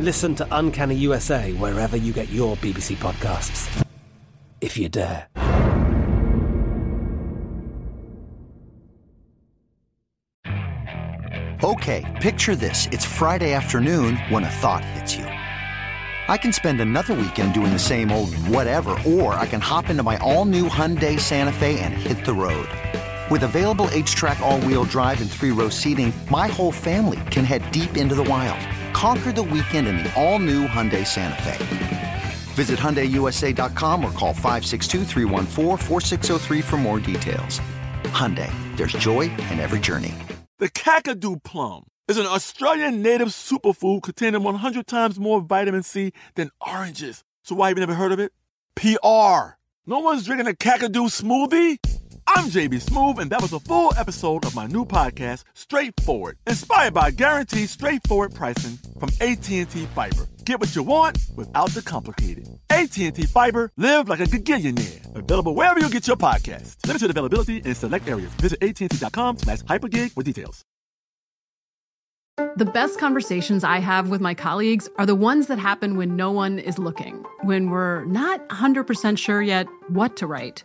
Listen to Uncanny USA wherever you get your BBC podcasts, if you dare. Okay, picture this. It's Friday afternoon when a thought hits you. I can spend another weekend doing the same old whatever, or I can hop into my all new Hyundai Santa Fe and hit the road. With available HTRAC, all wheel drive, and three row seating, my whole family can head deep into the wild. Conquer the weekend in the all new Hyundai Santa Fe. Visit HyundaiUSA.com or call 562 for more details. Hyundai, there's joy in every journey. The Kakadu plum is an Australian native superfood containing 100 times more vitamin C than oranges. So why have you never heard of it? PR. No one's drinking a Kakadu smoothie? I'm JB Smoove, and that was a full episode of my new podcast, Straightforward, inspired by guaranteed straightforward pricing from AT&T Fiber. Get what you want without the complicated. AT&T Fiber, live like a gigillionaire. Available wherever you get your podcast. Limited availability in select areas. Visit AT&T.com slash hypergig for details. The best conversations I have with my colleagues are the ones that happen when no one is looking, when we're not 100% sure yet what to write.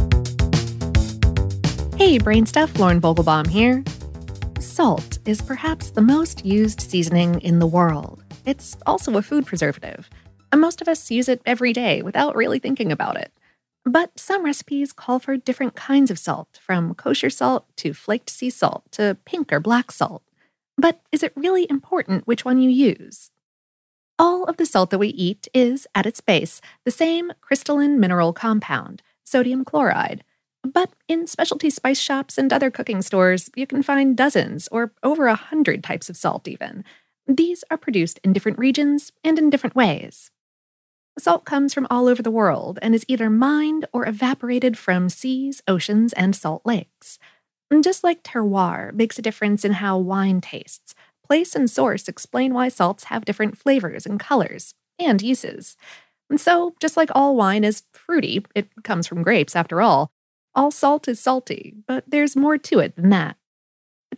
Hey, Brain Stuff, Lauren Vogelbaum here. Salt is perhaps the most used seasoning in the world. It's also a food preservative. And most of us use it every day without really thinking about it. But some recipes call for different kinds of salt, from kosher salt to flaked sea salt to pink or black salt. But is it really important which one you use? All of the salt that we eat is, at its base, the same crystalline mineral compound, sodium chloride but in specialty spice shops and other cooking stores, you can find dozens or over a hundred types of salt, even. These are produced in different regions and in different ways. Salt comes from all over the world and is either mined or evaporated from seas, oceans, and salt lakes. Just like terroir makes a difference in how wine tastes, place and source explain why salts have different flavors and colors and uses. And so, just like all wine is fruity, it comes from grapes after all, all salt is salty, but there's more to it than that.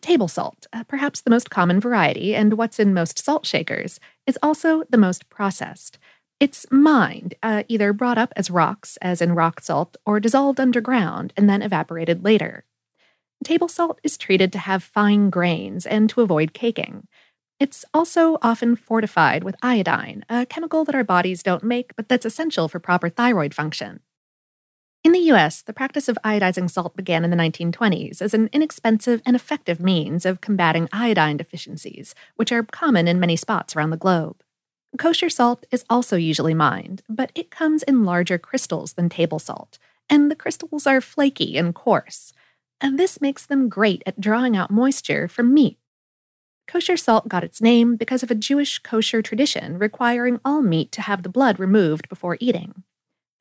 Table salt, uh, perhaps the most common variety and what's in most salt shakers, is also the most processed. It's mined, uh, either brought up as rocks, as in rock salt, or dissolved underground and then evaporated later. Table salt is treated to have fine grains and to avoid caking. It's also often fortified with iodine, a chemical that our bodies don't make but that's essential for proper thyroid function. In the US, the practice of iodizing salt began in the 1920s as an inexpensive and effective means of combating iodine deficiencies, which are common in many spots around the globe. Kosher salt is also usually mined, but it comes in larger crystals than table salt, and the crystals are flaky and coarse. And this makes them great at drawing out moisture from meat. Kosher salt got its name because of a Jewish kosher tradition requiring all meat to have the blood removed before eating.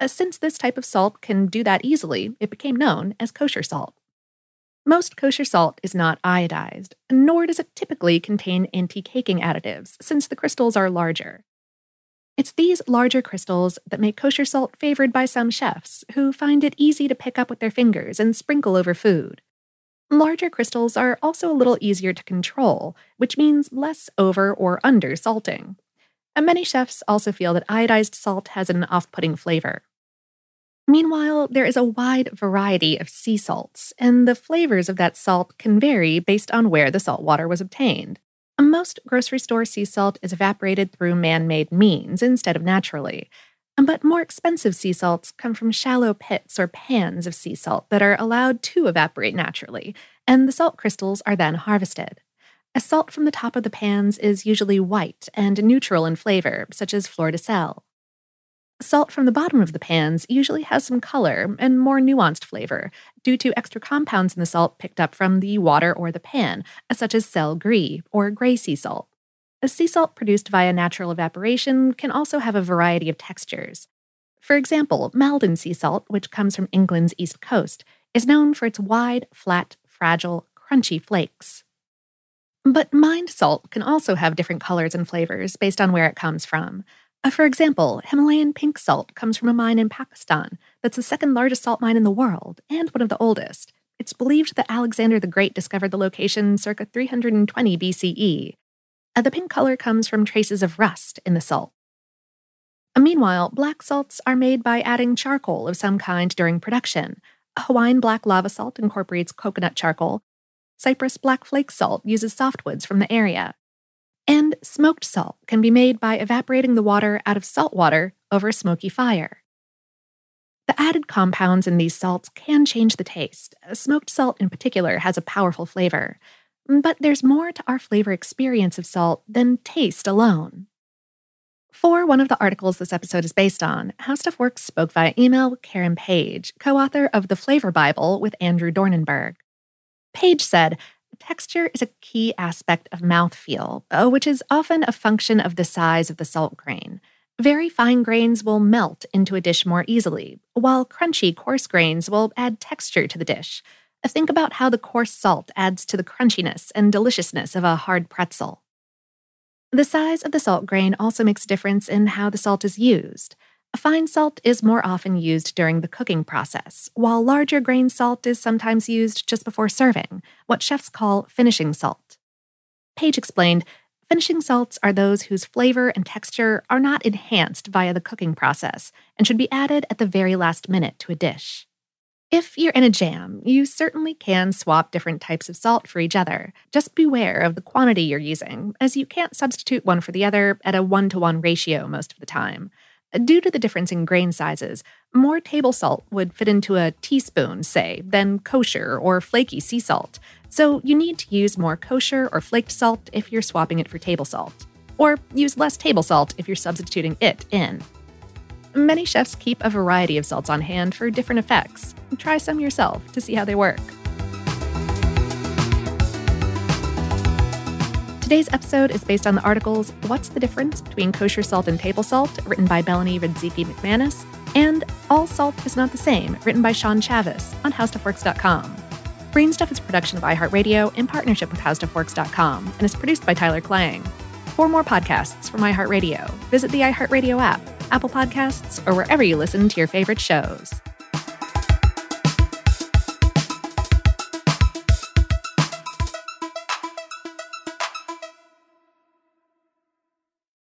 Uh, since this type of salt can do that easily, it became known as kosher salt. Most kosher salt is not iodized, nor does it typically contain anti caking additives, since the crystals are larger. It's these larger crystals that make kosher salt favored by some chefs who find it easy to pick up with their fingers and sprinkle over food. Larger crystals are also a little easier to control, which means less over or under salting. And many chefs also feel that iodized salt has an off putting flavor. Meanwhile, there is a wide variety of sea salts, and the flavors of that salt can vary based on where the salt water was obtained. Most grocery store sea salt is evaporated through man made means instead of naturally. But more expensive sea salts come from shallow pits or pans of sea salt that are allowed to evaporate naturally, and the salt crystals are then harvested. A salt from the top of the pans is usually white and neutral in flavor, such as fleur de sel. Salt from the bottom of the pans usually has some color and more nuanced flavor due to extra compounds in the salt picked up from the water or the pan, such as sel gris or gray sea salt. A sea salt produced via natural evaporation can also have a variety of textures. For example, Maldon sea salt, which comes from England's east coast, is known for its wide, flat, fragile, crunchy flakes. But mined salt can also have different colors and flavors based on where it comes from. Uh, for example, Himalayan pink salt comes from a mine in Pakistan that's the second largest salt mine in the world and one of the oldest. It's believed that Alexander the Great discovered the location circa 320 BCE. Uh, the pink color comes from traces of rust in the salt. Uh, meanwhile, black salts are made by adding charcoal of some kind during production. Hawaiian black lava salt incorporates coconut charcoal. Cyprus black flake salt uses softwoods from the area. And smoked salt can be made by evaporating the water out of salt water over a smoky fire. The added compounds in these salts can change the taste. Smoked salt, in particular, has a powerful flavor. But there's more to our flavor experience of salt than taste alone. For one of the articles this episode is based on, How Stuff Works spoke via email with Karen Page, co author of The Flavor Bible with Andrew Dornenburg. Page said, Texture is a key aspect of mouthfeel, uh, which is often a function of the size of the salt grain. Very fine grains will melt into a dish more easily, while crunchy, coarse grains will add texture to the dish. Think about how the coarse salt adds to the crunchiness and deliciousness of a hard pretzel. The size of the salt grain also makes a difference in how the salt is used. Fine salt is more often used during the cooking process, while larger grain salt is sometimes used just before serving, what chefs call finishing salt. Page explained finishing salts are those whose flavor and texture are not enhanced via the cooking process and should be added at the very last minute to a dish. If you're in a jam, you certainly can swap different types of salt for each other. Just beware of the quantity you're using, as you can't substitute one for the other at a one to one ratio most of the time. Due to the difference in grain sizes, more table salt would fit into a teaspoon, say, than kosher or flaky sea salt. So you need to use more kosher or flaked salt if you're swapping it for table salt. Or use less table salt if you're substituting it in. Many chefs keep a variety of salts on hand for different effects. Try some yourself to see how they work. Today's episode is based on the articles What's the Difference Between Kosher Salt and Table Salt, written by Melanie Radzicki McManus, and All Salt is Not the Same, written by Shaun Chavis on HowStuffWorks.com. Brain Stuff is a production of iHeartRadio in partnership with HowStuffWorks.com and is produced by Tyler Klang. For more podcasts from iHeartRadio, visit the iHeartRadio app, Apple Podcasts, or wherever you listen to your favorite shows.